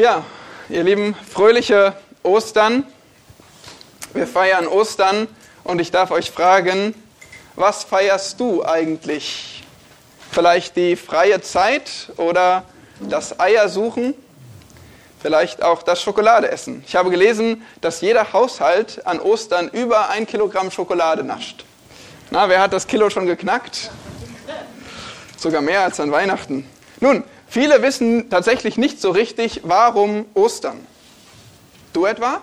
Ja, ihr Lieben, fröhliche Ostern. Wir feiern Ostern und ich darf euch fragen, was feierst du eigentlich? Vielleicht die freie Zeit oder das Eiersuchen? Vielleicht auch das Schokoladeessen. Ich habe gelesen, dass jeder Haushalt an Ostern über ein Kilogramm Schokolade nascht. Na, wer hat das Kilo schon geknackt? Sogar mehr als an Weihnachten. Nun, viele wissen tatsächlich nicht so richtig, warum Ostern. Du etwa?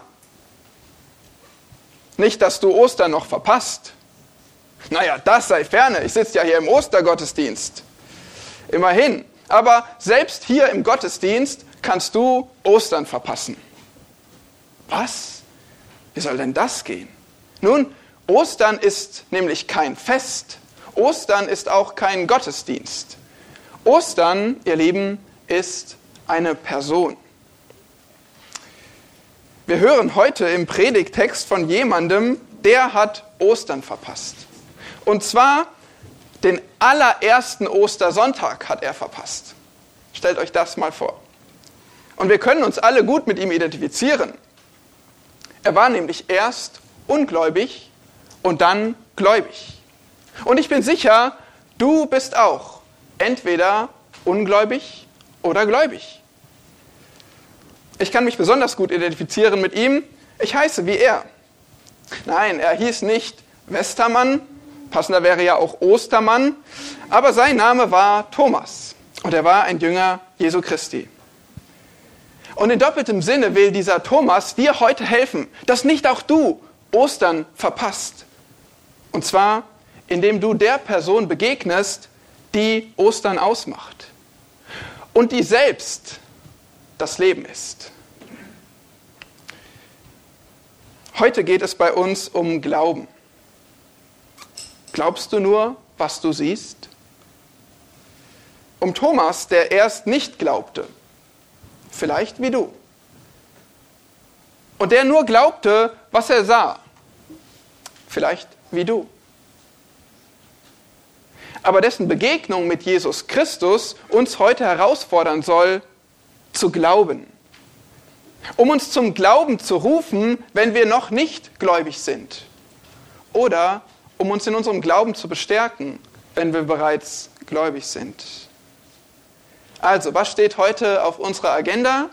Nicht, dass du Ostern noch verpasst. Naja, das sei ferne. Ich sitze ja hier im Ostergottesdienst. Immerhin. Aber selbst hier im Gottesdienst kannst du Ostern verpassen. Was? Wie soll denn das gehen? Nun, Ostern ist nämlich kein Fest. Ostern ist auch kein Gottesdienst. Ostern, ihr Lieben, ist eine Person. Wir hören heute im Predigtext von jemandem, der hat Ostern verpasst. Und zwar den allerersten Ostersonntag hat er verpasst. Stellt euch das mal vor. Und wir können uns alle gut mit ihm identifizieren. Er war nämlich erst ungläubig und dann gläubig. Und ich bin sicher, du bist auch entweder ungläubig oder gläubig. Ich kann mich besonders gut identifizieren mit ihm. Ich heiße wie er. Nein, er hieß nicht Westermann, passender wäre ja auch Ostermann, aber sein Name war Thomas und er war ein Jünger Jesu Christi. Und in doppeltem Sinne will dieser Thomas dir heute helfen, dass nicht auch du Ostern verpasst. Und zwar, indem du der Person begegnest, die Ostern ausmacht und die selbst das Leben ist. Heute geht es bei uns um Glauben. Glaubst du nur, was du siehst? Um Thomas, der erst nicht glaubte, vielleicht wie du. Und der nur glaubte, was er sah, vielleicht wie du. Aber dessen Begegnung mit Jesus Christus uns heute herausfordern soll, zu glauben. Um uns zum Glauben zu rufen, wenn wir noch nicht gläubig sind. Oder um uns in unserem Glauben zu bestärken, wenn wir bereits gläubig sind. Also, was steht heute auf unserer Agenda?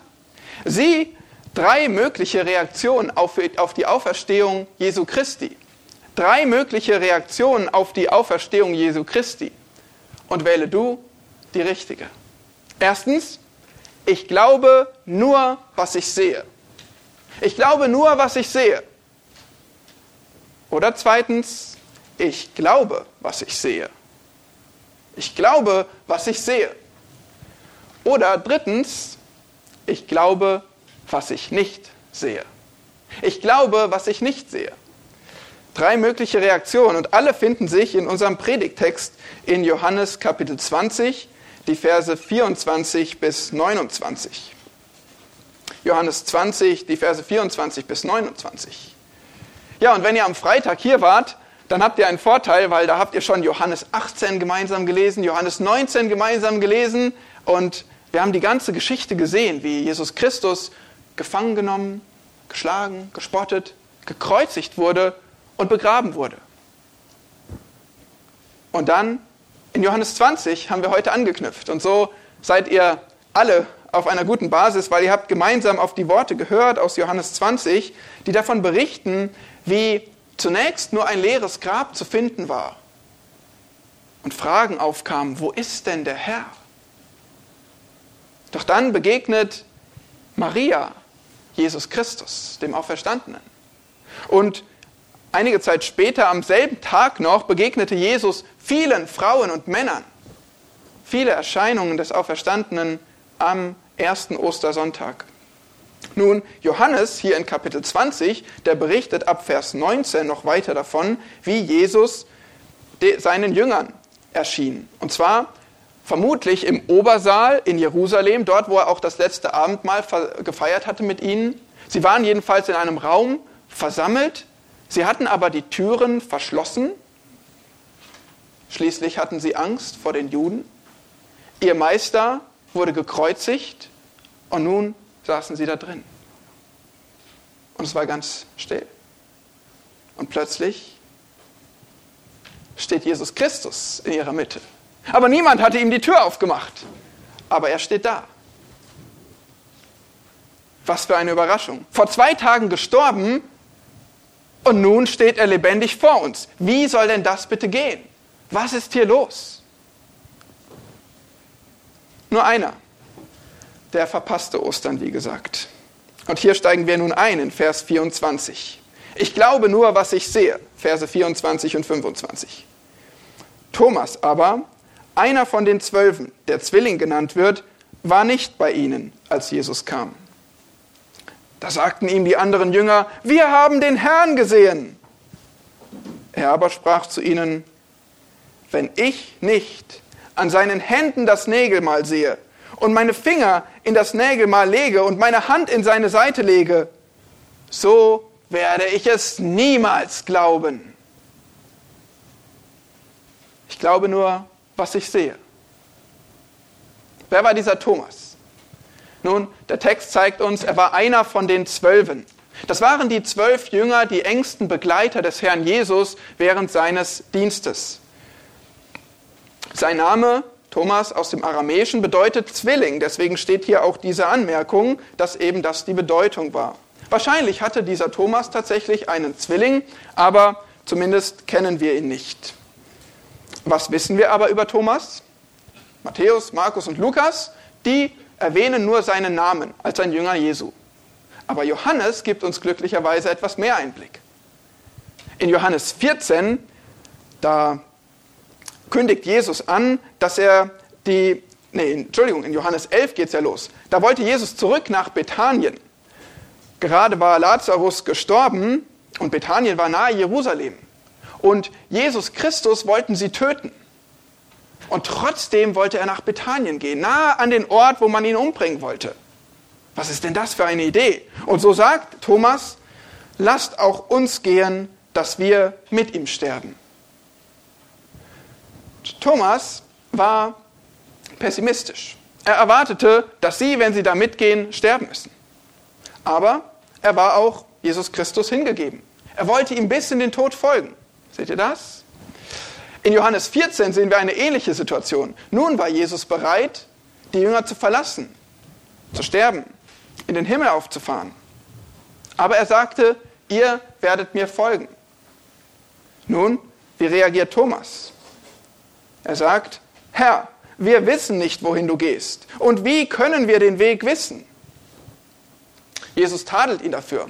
Sie, drei mögliche Reaktionen auf, auf die Auferstehung Jesu Christi. Drei mögliche Reaktionen auf die Auferstehung Jesu Christi. Und wähle du die richtige. Erstens, ich glaube nur, was ich sehe. Ich glaube nur, was ich sehe. Oder zweitens, ich glaube, was ich sehe. Ich glaube, was ich sehe. Oder drittens, ich glaube, was ich nicht sehe. Ich glaube, was ich nicht sehe. Drei mögliche Reaktionen und alle finden sich in unserem Predigtext in Johannes Kapitel 20, die Verse 24 bis 29. Johannes 20, die Verse 24 bis 29. Ja, und wenn ihr am Freitag hier wart, dann habt ihr einen Vorteil, weil da habt ihr schon Johannes 18 gemeinsam gelesen, Johannes 19 gemeinsam gelesen und wir haben die ganze Geschichte gesehen, wie Jesus Christus gefangen genommen, geschlagen, gespottet, gekreuzigt wurde und begraben wurde. Und dann in Johannes 20 haben wir heute angeknüpft. Und so seid ihr alle auf einer guten Basis, weil ihr habt gemeinsam auf die Worte gehört aus Johannes 20, die davon berichten, wie zunächst nur ein leeres Grab zu finden war. Und Fragen aufkamen, wo ist denn der Herr? Doch dann begegnet Maria Jesus Christus, dem Auferstandenen. Und einige Zeit später, am selben Tag noch, begegnete Jesus vielen Frauen und Männern. Viele Erscheinungen des Auferstandenen am ersten Ostersonntag. Nun, Johannes hier in Kapitel 20, der berichtet ab Vers 19 noch weiter davon, wie Jesus seinen Jüngern erschien. Und zwar vermutlich im Obersaal in Jerusalem, dort wo er auch das letzte Abendmahl gefeiert hatte mit ihnen. Sie waren jedenfalls in einem Raum versammelt, sie hatten aber die Türen verschlossen. Schließlich hatten sie Angst vor den Juden. Ihr Meister wurde gekreuzigt und nun saßen sie da drin. Und es war ganz still. Und plötzlich steht Jesus Christus in ihrer Mitte. Aber niemand hatte ihm die Tür aufgemacht. Aber er steht da. Was für eine Überraschung. Vor zwei Tagen gestorben und nun steht er lebendig vor uns. Wie soll denn das bitte gehen? Was ist hier los? Nur einer, der verpasste Ostern, wie gesagt. Und hier steigen wir nun ein in Vers 24. Ich glaube nur, was ich sehe. Verse 24 und 25. Thomas aber, einer von den Zwölfen, der Zwilling genannt wird, war nicht bei ihnen, als Jesus kam. Da sagten ihm die anderen Jünger, wir haben den Herrn gesehen. Er aber sprach zu ihnen, wenn ich nicht an seinen Händen das Nägelmal sehe und meine Finger in das Nägelmal lege und meine Hand in seine Seite lege, so werde ich es niemals glauben. Ich glaube nur, was ich sehe. Wer war dieser Thomas? Nun, der Text zeigt uns, er war einer von den Zwölfen. Das waren die zwölf Jünger, die engsten Begleiter des Herrn Jesus während seines Dienstes. Sein Name, Thomas aus dem Aramäischen, bedeutet Zwilling. Deswegen steht hier auch diese Anmerkung, dass eben das die Bedeutung war. Wahrscheinlich hatte dieser Thomas tatsächlich einen Zwilling, aber zumindest kennen wir ihn nicht. Was wissen wir aber über Thomas? Matthäus, Markus und Lukas, die erwähnen nur seinen Namen als ein Jünger Jesu. Aber Johannes gibt uns glücklicherweise etwas mehr Einblick. In Johannes 14, da kündigt Jesus an, dass er die, nee, Entschuldigung, in Johannes 11 geht es ja los. Da wollte Jesus zurück nach Bethanien. Gerade war Lazarus gestorben und Bethanien war nahe Jerusalem. Und Jesus Christus wollten sie töten. Und trotzdem wollte er nach Bethanien gehen, nahe an den Ort, wo man ihn umbringen wollte. Was ist denn das für eine Idee? Und so sagt Thomas, lasst auch uns gehen, dass wir mit ihm sterben. Thomas war pessimistisch. Er erwartete, dass sie, wenn sie da mitgehen, sterben müssen. Aber er war auch Jesus Christus hingegeben. Er wollte ihm bis in den Tod folgen. Seht ihr das? In Johannes 14 sehen wir eine ähnliche Situation. Nun war Jesus bereit, die Jünger zu verlassen, zu sterben, in den Himmel aufzufahren. Aber er sagte, ihr werdet mir folgen. Nun, wie reagiert Thomas? Er sagt, Herr, wir wissen nicht, wohin du gehst. Und wie können wir den Weg wissen? Jesus tadelt ihn dafür.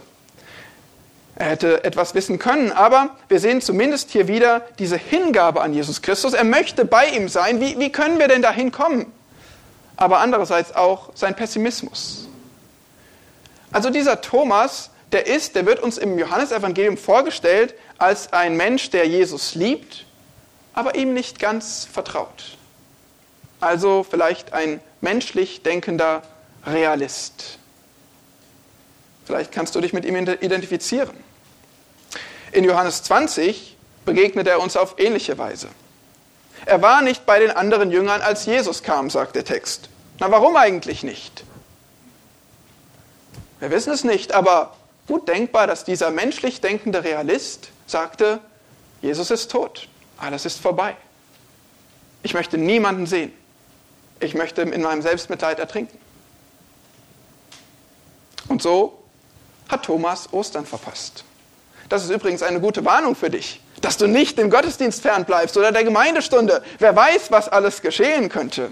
Er hätte etwas wissen können, aber wir sehen zumindest hier wieder diese Hingabe an Jesus Christus. Er möchte bei ihm sein. Wie, wie können wir denn dahin kommen? Aber andererseits auch sein Pessimismus. Also dieser Thomas, der ist, der wird uns im Johannesevangelium vorgestellt als ein Mensch, der Jesus liebt, aber ihm nicht ganz vertraut. Also vielleicht ein menschlich denkender Realist. Vielleicht kannst du dich mit ihm identifizieren. In Johannes 20 begegnet er uns auf ähnliche Weise. Er war nicht bei den anderen Jüngern, als Jesus kam, sagt der Text. Na, warum eigentlich nicht? Wir wissen es nicht, aber gut denkbar, dass dieser menschlich denkende Realist sagte, Jesus ist tot, alles ist vorbei. Ich möchte niemanden sehen. Ich möchte in meinem Selbstmitleid ertrinken. Und so hat Thomas Ostern verpasst. Das ist übrigens eine gute Warnung für dich, dass du nicht dem Gottesdienst fernbleibst oder der Gemeindestunde. Wer weiß, was alles geschehen könnte.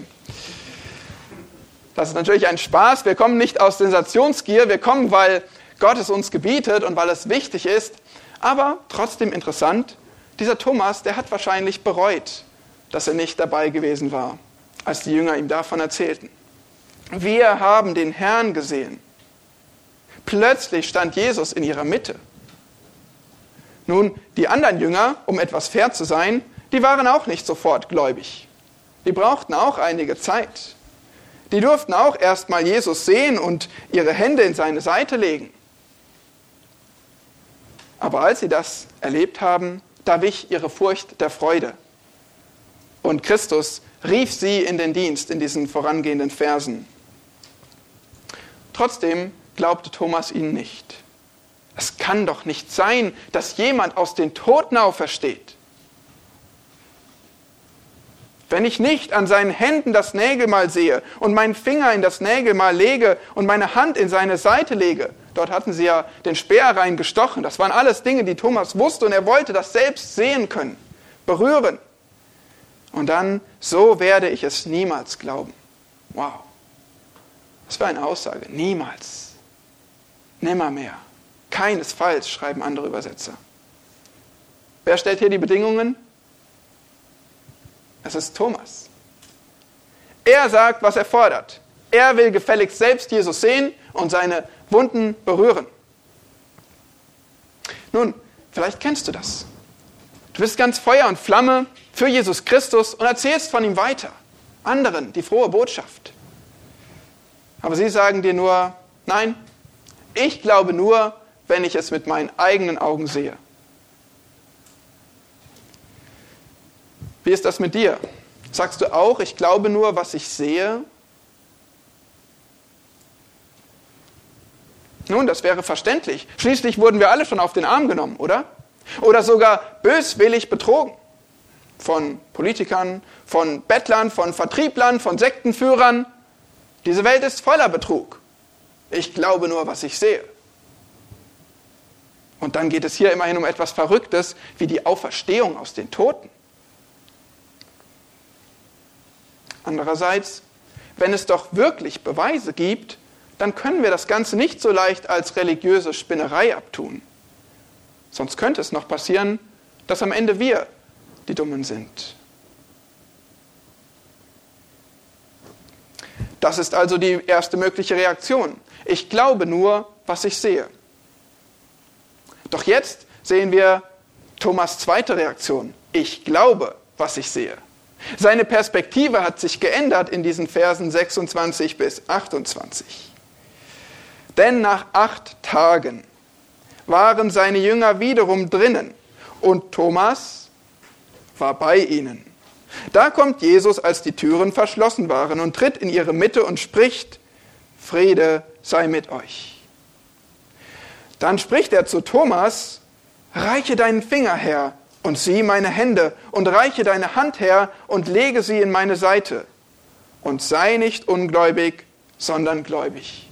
Das ist natürlich ein Spaß. Wir kommen nicht aus Sensationsgier, wir kommen, weil Gott es uns gebietet und weil es wichtig ist. Aber trotzdem interessant, dieser Thomas, der hat wahrscheinlich bereut, dass er nicht dabei gewesen war, als die Jünger ihm davon erzählten. Wir haben den Herrn gesehen. Plötzlich stand Jesus in ihrer Mitte. Nun, die anderen Jünger, um etwas fair zu sein, die waren auch nicht sofort gläubig. Die brauchten auch einige Zeit. Die durften auch erstmal Jesus sehen und ihre Hände in seine Seite legen. Aber als sie das erlebt haben, da wich ihre Furcht der Freude. Und Christus rief sie in den Dienst in diesen vorangehenden Versen. Trotzdem glaubte Thomas ihnen nicht. Es kann doch nicht sein, dass jemand aus den Toten aufersteht. Wenn ich nicht an seinen Händen das Nägelmal sehe und meinen Finger in das Nägelmal lege und meine Hand in seine Seite lege, dort hatten sie ja den Speer reingestochen, das waren alles Dinge, die Thomas wusste und er wollte das selbst sehen können, berühren. Und dann, so werde ich es niemals glauben. Wow. Das war eine Aussage. Niemals. Nimmermehr. Keinesfalls, schreiben andere Übersetzer. Wer stellt hier die Bedingungen? Es ist Thomas. Er sagt, was er fordert. Er will gefälligst selbst Jesus sehen und seine Wunden berühren. Nun, vielleicht kennst du das. Du bist ganz Feuer und Flamme für Jesus Christus und erzählst von ihm weiter. Anderen die frohe Botschaft. Aber sie sagen dir nur, nein, ich glaube nur, wenn ich es mit meinen eigenen Augen sehe. Wie ist das mit dir? Sagst du auch, ich glaube nur, was ich sehe? Nun, das wäre verständlich. Schließlich wurden wir alle schon auf den Arm genommen, oder? Oder sogar böswillig betrogen. Von Politikern, von Bettlern, von Vertrieblern, von Sektenführern. Diese Welt ist voller Betrug. Ich glaube nur, was ich sehe. Und dann geht es hier immerhin um etwas Verrücktes wie die Auferstehung aus den Toten. Andererseits, wenn es doch wirklich Beweise gibt, dann können wir das Ganze nicht so leicht als religiöse Spinnerei abtun. Sonst könnte es noch passieren, dass am Ende wir die Dummen sind. Das ist also die erste mögliche Reaktion. Ich glaube nur, was ich sehe. Doch jetzt sehen wir Thomas zweite Reaktion. Ich glaube, was ich sehe. Seine Perspektive hat sich geändert in diesen Versen 26 bis 28. Denn nach acht Tagen waren seine Jünger wiederum drinnen und Thomas war bei ihnen. Da kommt Jesus, als die Türen verschlossen waren, und tritt in ihre Mitte und spricht, Friede sei mit euch. Dann spricht er zu Thomas, reiche deinen Finger her und sieh meine Hände und reiche deine Hand her und lege sie in meine Seite und sei nicht ungläubig, sondern gläubig.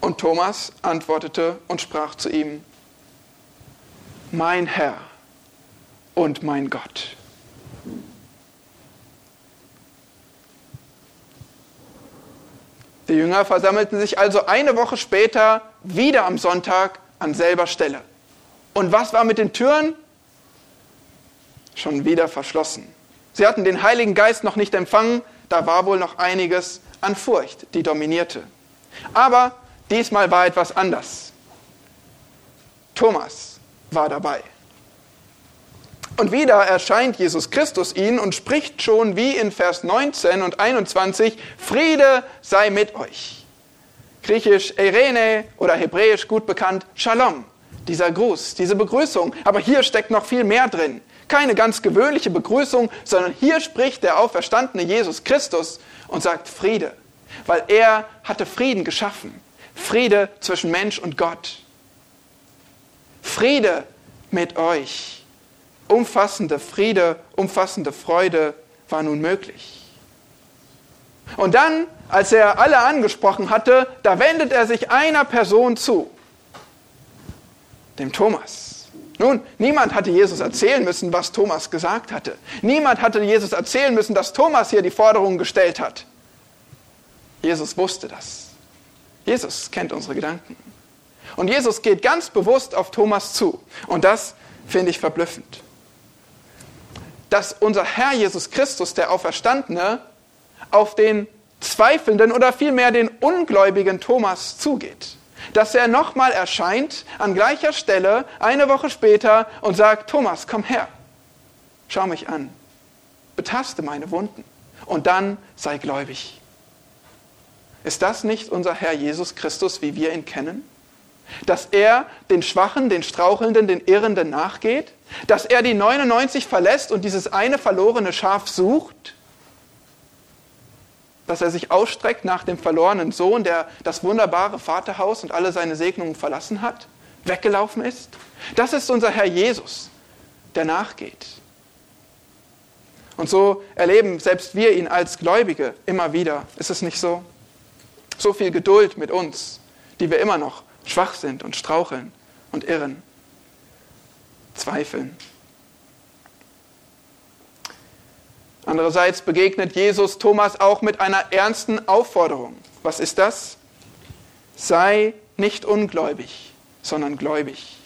Und Thomas antwortete und sprach zu ihm, mein Herr und mein Gott. Die Jünger versammelten sich also eine Woche später wieder am Sonntag an selber Stelle. Und was war mit den Türen? Schon wieder verschlossen. Sie hatten den Heiligen Geist noch nicht empfangen, da war wohl noch einiges an Furcht, die dominierte. Aber diesmal war etwas anders. Thomas war dabei. Und wieder erscheint Jesus Christus ihnen und spricht schon wie in Vers 19 und 21, Friede sei mit euch. Griechisch Eirene oder Hebräisch gut bekannt, Shalom. Dieser Gruß, diese Begrüßung. Aber hier steckt noch viel mehr drin. Keine ganz gewöhnliche Begrüßung, sondern hier spricht der auferstandene Jesus Christus und sagt Friede. Weil er hatte Frieden geschaffen. Friede zwischen Mensch und Gott. Friede mit euch umfassende Friede, umfassende Freude war nun möglich. Und dann, als er alle angesprochen hatte, da wendet er sich einer Person zu, dem Thomas. Nun, niemand hatte Jesus erzählen müssen, was Thomas gesagt hatte. Niemand hatte Jesus erzählen müssen, dass Thomas hier die Forderung gestellt hat. Jesus wusste das. Jesus kennt unsere Gedanken. Und Jesus geht ganz bewusst auf Thomas zu. Und das finde ich verblüffend dass unser Herr Jesus Christus, der Auferstandene, auf den zweifelnden oder vielmehr den ungläubigen Thomas zugeht. Dass er nochmal erscheint an gleicher Stelle eine Woche später und sagt, Thomas, komm her, schau mich an, betaste meine Wunden und dann sei gläubig. Ist das nicht unser Herr Jesus Christus, wie wir ihn kennen? Dass er den Schwachen, den Strauchelnden, den Irrenden nachgeht? Dass er die 99 verlässt und dieses eine verlorene Schaf sucht? dass er sich ausstreckt nach dem verlorenen Sohn, der das wunderbare Vaterhaus und alle seine Segnungen verlassen hat, weggelaufen ist? Das ist unser Herr Jesus, der nachgeht. Und so erleben selbst wir ihn als Gläubige immer wieder. Ist es nicht so? So viel Geduld mit uns, die wir immer noch schwach sind und straucheln und irren, zweifeln. Andererseits begegnet Jesus Thomas auch mit einer ernsten Aufforderung. Was ist das? Sei nicht ungläubig, sondern gläubig.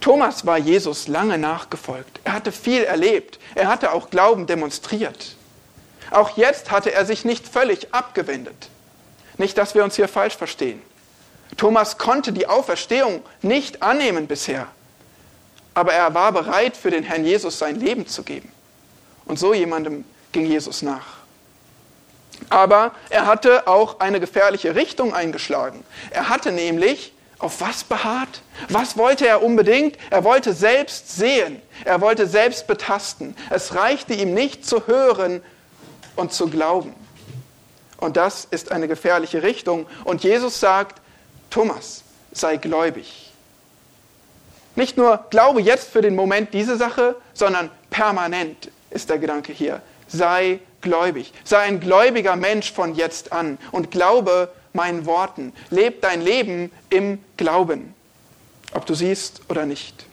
Thomas war Jesus lange nachgefolgt. Er hatte viel erlebt. Er hatte auch Glauben demonstriert. Auch jetzt hatte er sich nicht völlig abgewendet. Nicht, dass wir uns hier falsch verstehen. Thomas konnte die Auferstehung nicht annehmen bisher, aber er war bereit, für den Herrn Jesus sein Leben zu geben. Und so jemandem ging Jesus nach. Aber er hatte auch eine gefährliche Richtung eingeschlagen. Er hatte nämlich auf was beharrt? Was wollte er unbedingt? Er wollte selbst sehen. Er wollte selbst betasten. Es reichte ihm nicht zu hören und zu glauben. Und das ist eine gefährliche Richtung. Und Jesus sagt, Thomas, sei gläubig. Nicht nur glaube jetzt für den Moment diese Sache, sondern permanent ist der Gedanke hier. Sei gläubig. Sei ein gläubiger Mensch von jetzt an und glaube meinen Worten. Leb dein Leben im Glauben, ob du siehst oder nicht.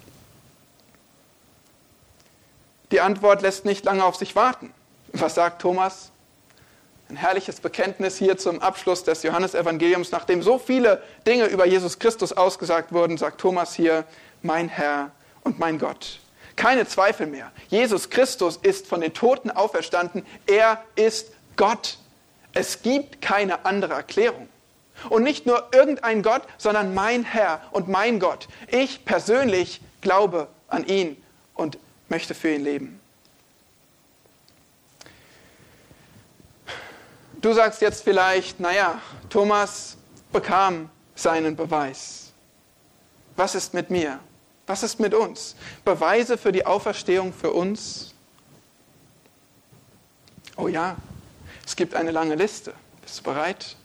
Die Antwort lässt nicht lange auf sich warten. Was sagt Thomas? Ein herrliches Bekenntnis hier zum Abschluss des Johannesevangeliums. Nachdem so viele Dinge über Jesus Christus ausgesagt wurden, sagt Thomas hier, mein Herr und mein Gott. Keine Zweifel mehr. Jesus Christus ist von den Toten auferstanden. Er ist Gott. Es gibt keine andere Erklärung. Und nicht nur irgendein Gott, sondern mein Herr und mein Gott. Ich persönlich glaube an ihn und möchte für ihn leben. Du sagst jetzt vielleicht, naja, Thomas bekam seinen Beweis. Was ist mit mir? Was ist mit uns? Beweise für die Auferstehung für uns? Oh ja, es gibt eine lange Liste. Bist du bereit?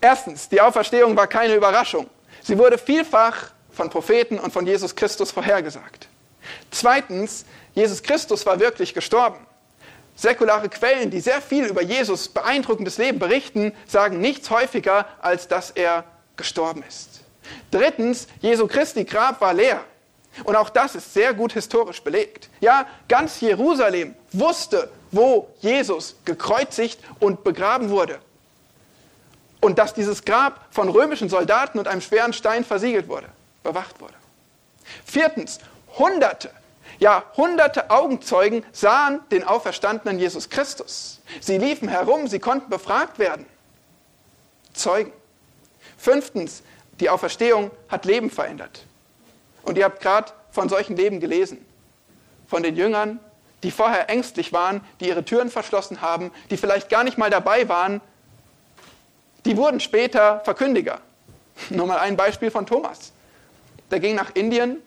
Erstens, die Auferstehung war keine Überraschung. Sie wurde vielfach von Propheten und von Jesus Christus vorhergesagt. Zweitens, Jesus Christus war wirklich gestorben. Säkulare Quellen, die sehr viel über Jesus beeindruckendes Leben berichten, sagen nichts häufiger, als dass er gestorben ist. Drittens, Jesu Christi Grab war leer. Und auch das ist sehr gut historisch belegt. Ja, ganz Jerusalem wusste, wo Jesus gekreuzigt und begraben wurde. Und dass dieses Grab von römischen Soldaten und einem schweren Stein versiegelt wurde, bewacht wurde. Viertens, Hunderte, ja, hunderte Augenzeugen sahen den auferstandenen Jesus Christus. Sie liefen herum, sie konnten befragt werden. Zeugen. Fünftens, die Auferstehung hat Leben verändert. Und ihr habt gerade von solchen Leben gelesen. Von den Jüngern, die vorher ängstlich waren, die ihre Türen verschlossen haben, die vielleicht gar nicht mal dabei waren. Die wurden später Verkündiger. Nur mal ein Beispiel von Thomas. Der ging nach Indien,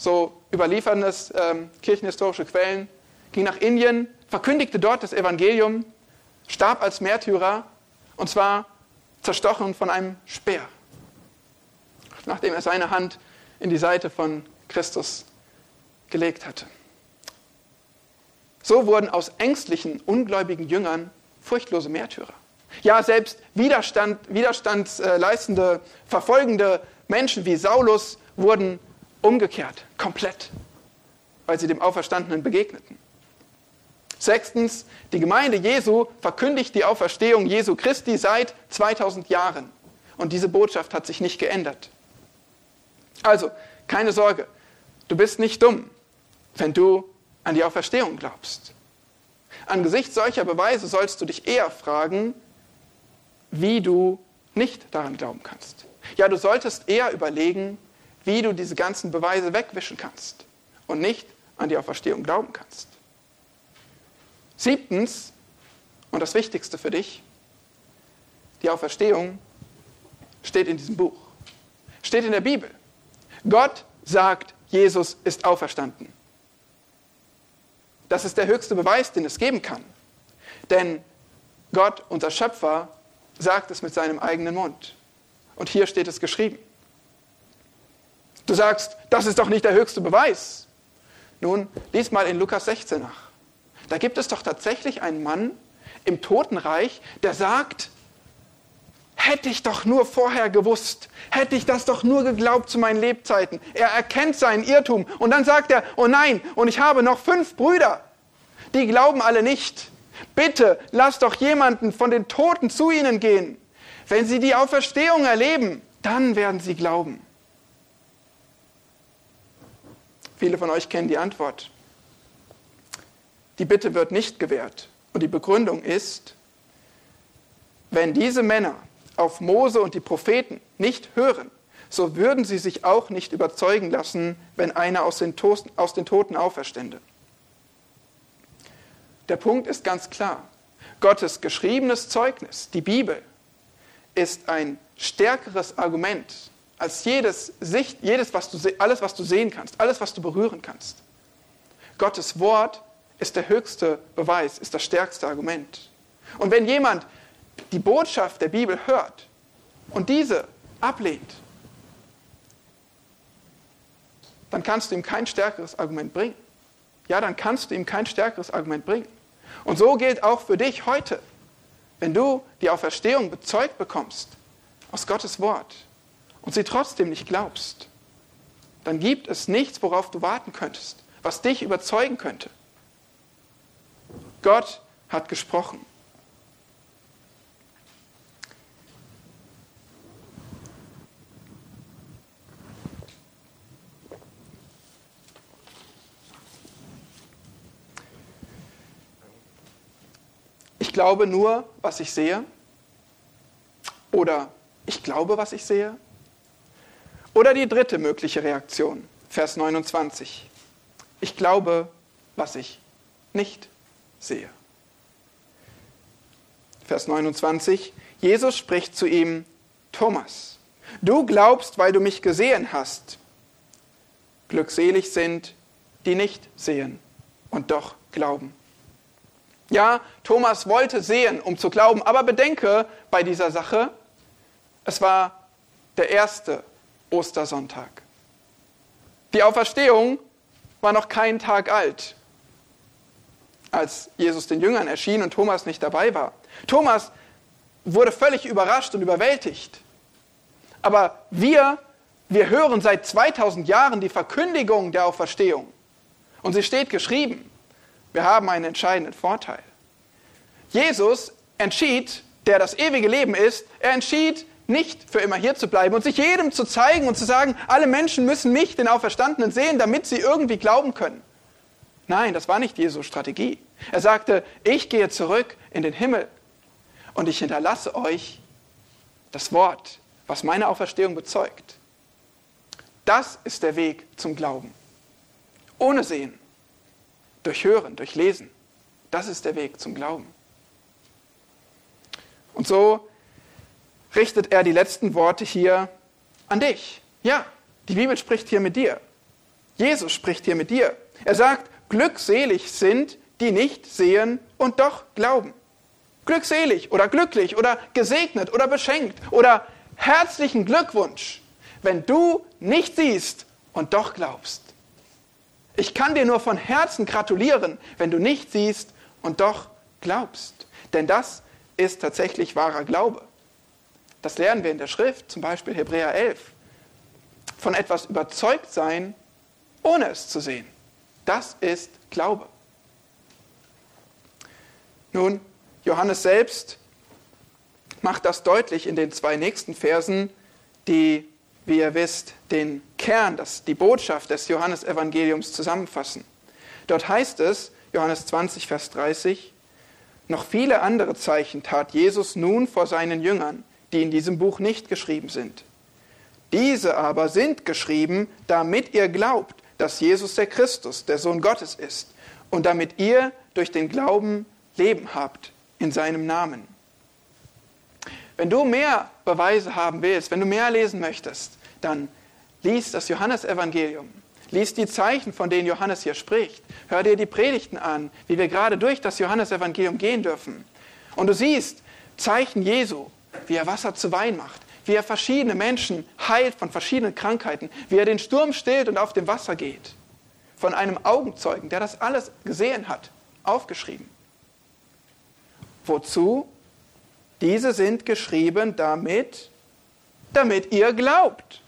so überliefern es ähm, kirchenhistorische Quellen, ging nach Indien, verkündigte dort das Evangelium, starb als Märtyrer und zwar zerstochen von einem Speer nachdem er seine Hand in die Seite von Christus gelegt hatte. So wurden aus ängstlichen, ungläubigen Jüngern furchtlose Märtyrer. Ja, selbst Widerstand, widerstandsleistende, verfolgende Menschen wie Saulus wurden umgekehrt, komplett, weil sie dem Auferstandenen begegneten. Sechstens, die Gemeinde Jesu verkündigt die Auferstehung Jesu Christi seit 2000 Jahren. Und diese Botschaft hat sich nicht geändert. Also, keine Sorge, du bist nicht dumm, wenn du an die Auferstehung glaubst. Angesichts solcher Beweise sollst du dich eher fragen, wie du nicht daran glauben kannst. Ja, du solltest eher überlegen, wie du diese ganzen Beweise wegwischen kannst und nicht an die Auferstehung glauben kannst. Siebtens, und das Wichtigste für dich, die Auferstehung steht in diesem Buch, steht in der Bibel. Gott sagt, Jesus ist auferstanden. Das ist der höchste Beweis, den es geben kann. Denn Gott, unser Schöpfer, sagt es mit seinem eigenen Mund. Und hier steht es geschrieben. Du sagst, das ist doch nicht der höchste Beweis. Nun, lies mal in Lukas 16 nach. Da gibt es doch tatsächlich einen Mann im Totenreich, der sagt, hätte ich doch nur vorher gewusst, hätte ich das doch nur geglaubt zu meinen Lebzeiten. Er erkennt seinen Irrtum und dann sagt er, oh nein, und ich habe noch fünf Brüder, die glauben alle nicht. Bitte, lass doch jemanden von den Toten zu ihnen gehen. Wenn sie die Auferstehung erleben, dann werden sie glauben. Viele von euch kennen die Antwort. Die Bitte wird nicht gewährt. Und die Begründung ist, wenn diese Männer auf Mose und die Propheten nicht hören, so würden sie sich auch nicht überzeugen lassen, wenn einer aus den, aus den Toten auferstände. Der Punkt ist ganz klar. Gottes geschriebenes Zeugnis, die Bibel, ist ein stärkeres Argument als jedes, Sicht, jedes was du, alles, was du sehen kannst, alles, was du berühren kannst. Gottes Wort ist der höchste Beweis, ist das stärkste Argument. Und wenn jemand die Botschaft der Bibel hört und diese ablehnt, dann kannst du ihm kein stärkeres Argument bringen. Ja, dann kannst du ihm kein stärkeres Argument bringen. Und so gilt auch für dich heute, wenn du die Auferstehung bezeugt bekommst aus Gottes Wort und sie trotzdem nicht glaubst, dann gibt es nichts, worauf du warten könntest, was dich überzeugen könnte. Gott hat gesprochen. ich glaube nur, was ich sehe. Oder ich glaube, was ich sehe. Oder die dritte mögliche Reaktion, Vers 29. Ich glaube, was ich nicht sehe. Vers 29. Jesus spricht zu ihm, Thomas, du glaubst, weil du mich gesehen hast. Glückselig sind, die nicht sehen und doch glauben. Ja, Thomas wollte sehen, um zu glauben, aber bedenke bei dieser Sache, es war der erste Ostersonntag. Die Auferstehung war noch kein Tag alt, als Jesus den Jüngern erschien und Thomas nicht dabei war. Thomas wurde völlig überrascht und überwältigt. Aber wir, wir hören seit 2000 Jahren die Verkündigung der Auferstehung. Und sie steht geschrieben. Wir haben einen entscheidenden Vorteil. Jesus entschied, der das ewige Leben ist, er entschied, nicht für immer hier zu bleiben und sich jedem zu zeigen und zu sagen, alle Menschen müssen mich, den Auferstandenen, sehen, damit sie irgendwie glauben können. Nein, das war nicht Jesu Strategie. Er sagte, ich gehe zurück in den Himmel und ich hinterlasse euch das Wort, was meine Auferstehung bezeugt. Das ist der Weg zum Glauben. Ohne Sehen, durch Hören, durch Lesen. Das ist der Weg zum Glauben. Und so richtet er die letzten Worte hier an dich. Ja, die Bibel spricht hier mit dir. Jesus spricht hier mit dir. Er sagt, glückselig sind, die nicht sehen und doch glauben. Glückselig oder glücklich oder gesegnet oder beschenkt oder herzlichen Glückwunsch, wenn du nicht siehst und doch glaubst. Ich kann dir nur von Herzen gratulieren, wenn du nicht siehst und doch glaubst. Denn das ist tatsächlich wahrer Glaube. Das lernen wir in der Schrift, zum Beispiel Hebräer 11. Von etwas überzeugt sein, ohne es zu sehen. Das ist Glaube. Nun, Johannes selbst macht das deutlich in den zwei nächsten Versen, die, wie ihr wisst, den Kern, das, die Botschaft des Johannesevangeliums zusammenfassen. Dort heißt es, Johannes 20, Vers 30, noch viele andere Zeichen tat Jesus nun vor seinen Jüngern, die in diesem Buch nicht geschrieben sind. Diese aber sind geschrieben, damit ihr glaubt, dass Jesus der Christus, der Sohn Gottes ist, und damit ihr durch den Glauben Leben habt in seinem Namen. Wenn du mehr Beweise haben willst, wenn du mehr lesen möchtest, dann lies das Johannesevangelium. Lies die Zeichen, von denen Johannes hier spricht. Hör dir die Predigten an, wie wir gerade durch das Johannesevangelium gehen dürfen. Und du siehst Zeichen Jesu, wie er Wasser zu Wein macht, wie er verschiedene Menschen heilt von verschiedenen Krankheiten, wie er den Sturm stillt und auf dem Wasser geht. Von einem Augenzeugen, der das alles gesehen hat, aufgeschrieben. Wozu? Diese sind geschrieben damit, damit ihr glaubt.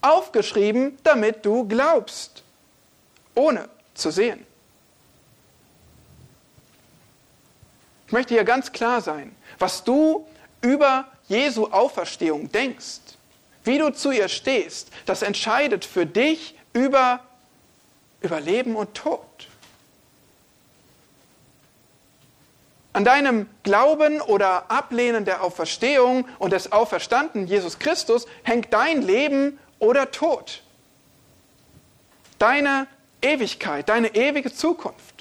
Aufgeschrieben, damit du glaubst, ohne zu sehen. Ich möchte hier ganz klar sein, was du über Jesu Auferstehung denkst, wie du zu ihr stehst, das entscheidet für dich über, über Leben und Tod. An deinem Glauben oder Ablehnen der Auferstehung und des auferstandenen Jesus Christus hängt dein Leben oder Tod. Deine Ewigkeit, deine ewige Zukunft.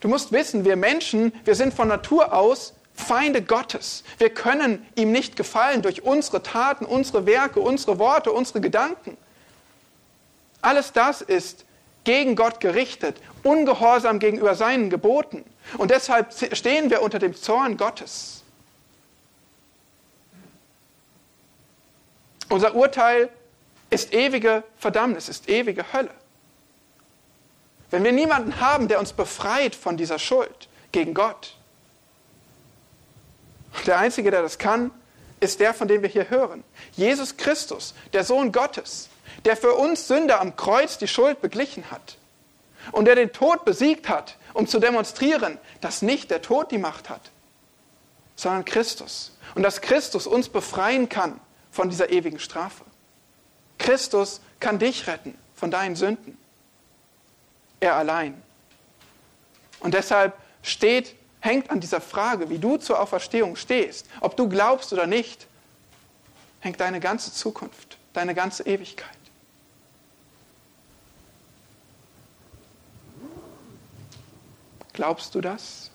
Du musst wissen, wir Menschen, wir sind von Natur aus Feinde Gottes. Wir können ihm nicht gefallen durch unsere Taten, unsere Werke, unsere Worte, unsere Gedanken. Alles das ist gegen Gott gerichtet, ungehorsam gegenüber seinen Geboten. Und deshalb stehen wir unter dem Zorn Gottes. Unser Urteil ist ewige Verdammnis, ist ewige Hölle. Wenn wir niemanden haben, der uns befreit von dieser Schuld gegen Gott, der Einzige, der das kann, ist der, von dem wir hier hören. Jesus Christus, der Sohn Gottes, der für uns Sünder am Kreuz die Schuld beglichen hat und der den Tod besiegt hat, um zu demonstrieren, dass nicht der Tod die Macht hat, sondern Christus. Und dass Christus uns befreien kann von dieser ewigen Strafe. Christus kann dich retten von deinen Sünden. Er allein. Und deshalb steht hängt an dieser Frage, wie du zur Auferstehung stehst, ob du glaubst oder nicht, hängt deine ganze Zukunft, deine ganze Ewigkeit. Glaubst du das?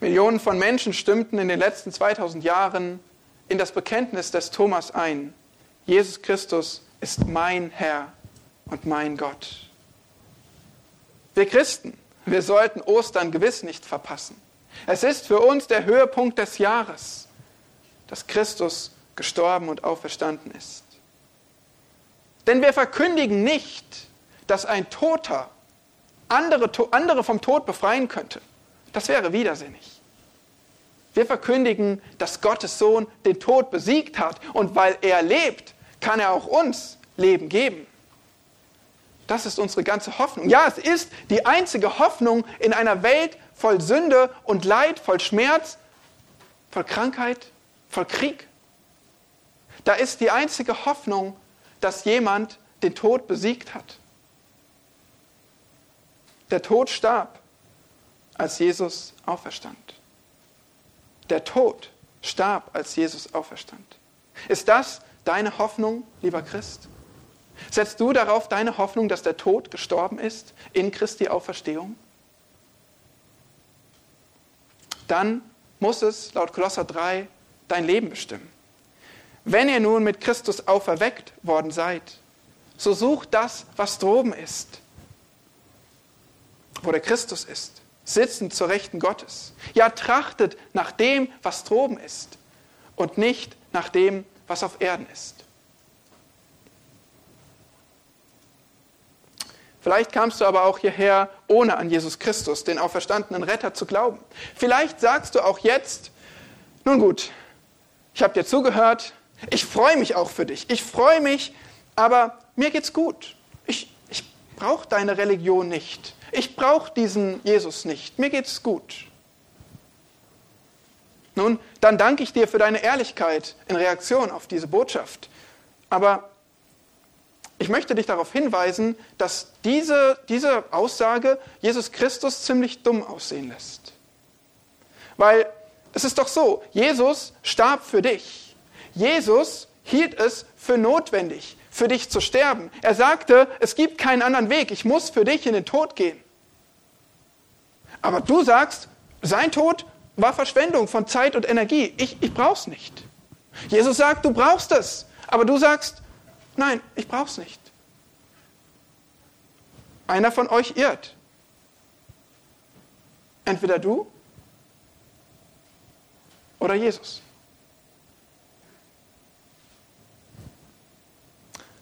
Millionen von Menschen stimmten in den letzten 2000 Jahren in das Bekenntnis des Thomas ein. Jesus Christus ist mein Herr und mein Gott. Wir Christen, wir sollten Ostern gewiss nicht verpassen. Es ist für uns der Höhepunkt des Jahres, dass Christus gestorben und auferstanden ist. Denn wir verkündigen nicht, dass ein Toter andere, andere vom Tod befreien könnte. Das wäre widersinnig. Wir verkündigen, dass Gottes Sohn den Tod besiegt hat und weil er lebt, kann er auch uns Leben geben. Das ist unsere ganze Hoffnung. Ja, es ist die einzige Hoffnung in einer Welt voll Sünde und Leid, voll Schmerz, voll Krankheit, voll Krieg. Da ist die einzige Hoffnung, dass jemand den Tod besiegt hat. Der Tod starb, als Jesus auferstand. Der Tod starb, als Jesus auferstand. Ist das deine Hoffnung, lieber Christ? Setzt du darauf deine Hoffnung, dass der Tod gestorben ist in Christi Auferstehung? Dann muss es laut Kolosser 3 dein Leben bestimmen. Wenn ihr nun mit Christus auferweckt worden seid, so sucht das, was droben ist, wo der Christus ist, sitzend zur Rechten Gottes. Ja, trachtet nach dem, was droben ist und nicht nach dem, was auf Erden ist. Vielleicht kamst du aber auch hierher, ohne an Jesus Christus, den auferstandenen Retter, zu glauben. Vielleicht sagst du auch jetzt, nun gut, ich habe dir zugehört, ich freue mich auch für dich, ich freue mich, aber mir geht's gut. Ich, ich brauche deine Religion nicht. Ich brauche diesen Jesus nicht. Mir geht's gut. Nun, dann danke ich dir für deine Ehrlichkeit in Reaktion auf diese Botschaft. Aber ich möchte dich darauf hinweisen, dass diese, diese Aussage Jesus Christus ziemlich dumm aussehen lässt. Weil es ist doch so, Jesus starb für dich. Jesus hielt es für notwendig, für dich zu sterben. Er sagte, es gibt keinen anderen Weg, ich muss für dich in den Tod gehen. Aber du sagst, sein Tod war Verschwendung von Zeit und Energie. Ich, ich brauch's nicht. Jesus sagt, du brauchst es. Aber du sagst, nein, ich brauch's nicht. Einer von euch irrt. Entweder du oder Jesus.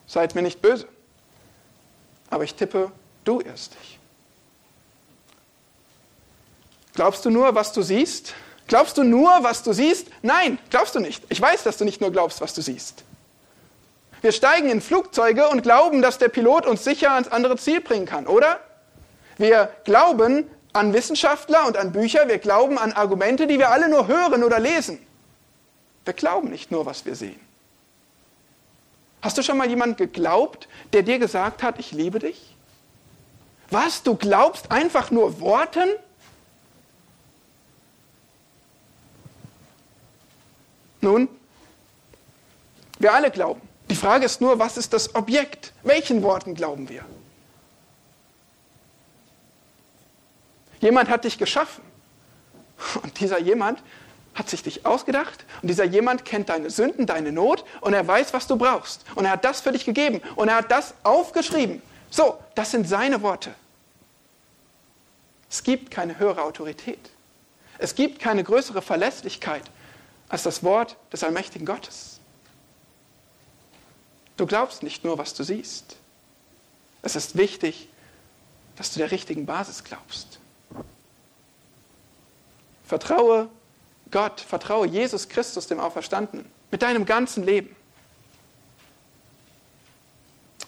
Seid mir nicht böse, aber ich tippe, du irrst dich. Glaubst du nur, was du siehst? Glaubst du nur, was du siehst? Nein, glaubst du nicht. Ich weiß, dass du nicht nur glaubst, was du siehst. Wir steigen in Flugzeuge und glauben, dass der Pilot uns sicher ans andere Ziel bringen kann, oder? Wir glauben an Wissenschaftler und an Bücher, wir glauben an Argumente, die wir alle nur hören oder lesen. Wir glauben nicht nur, was wir sehen. Hast du schon mal jemanden geglaubt, der dir gesagt hat, ich liebe dich? Was? Du glaubst einfach nur Worten? Nun, wir alle glauben. Die Frage ist nur, was ist das Objekt? Welchen Worten glauben wir? Jemand hat dich geschaffen. Und dieser jemand hat sich dich ausgedacht und dieser jemand kennt deine Sünden, deine Not und er weiß, was du brauchst. Und er hat das für dich gegeben und er hat das aufgeschrieben. So, das sind seine Worte. Es gibt keine höhere Autorität. Es gibt keine größere Verlässlichkeit als das Wort des allmächtigen Gottes. Du glaubst nicht nur, was du siehst. Es ist wichtig, dass du der richtigen Basis glaubst. Vertraue Gott, vertraue Jesus Christus, dem Auferstandenen, mit deinem ganzen Leben.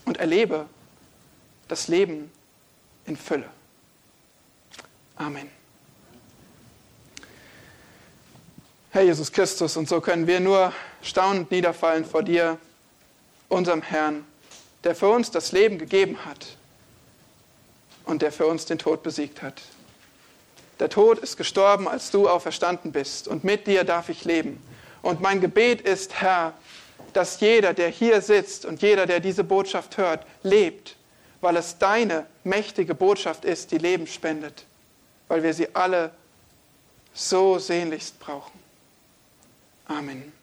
Und erlebe das Leben in Fülle. Amen. Herr Jesus Christus, und so können wir nur staunend niederfallen vor dir, unserem Herrn, der für uns das Leben gegeben hat und der für uns den Tod besiegt hat. Der Tod ist gestorben, als du auferstanden bist. Und mit dir darf ich leben. Und mein Gebet ist, Herr, dass jeder, der hier sitzt und jeder, der diese Botschaft hört, lebt, weil es deine mächtige Botschaft ist, die Leben spendet, weil wir sie alle so sehnlichst brauchen. Amen.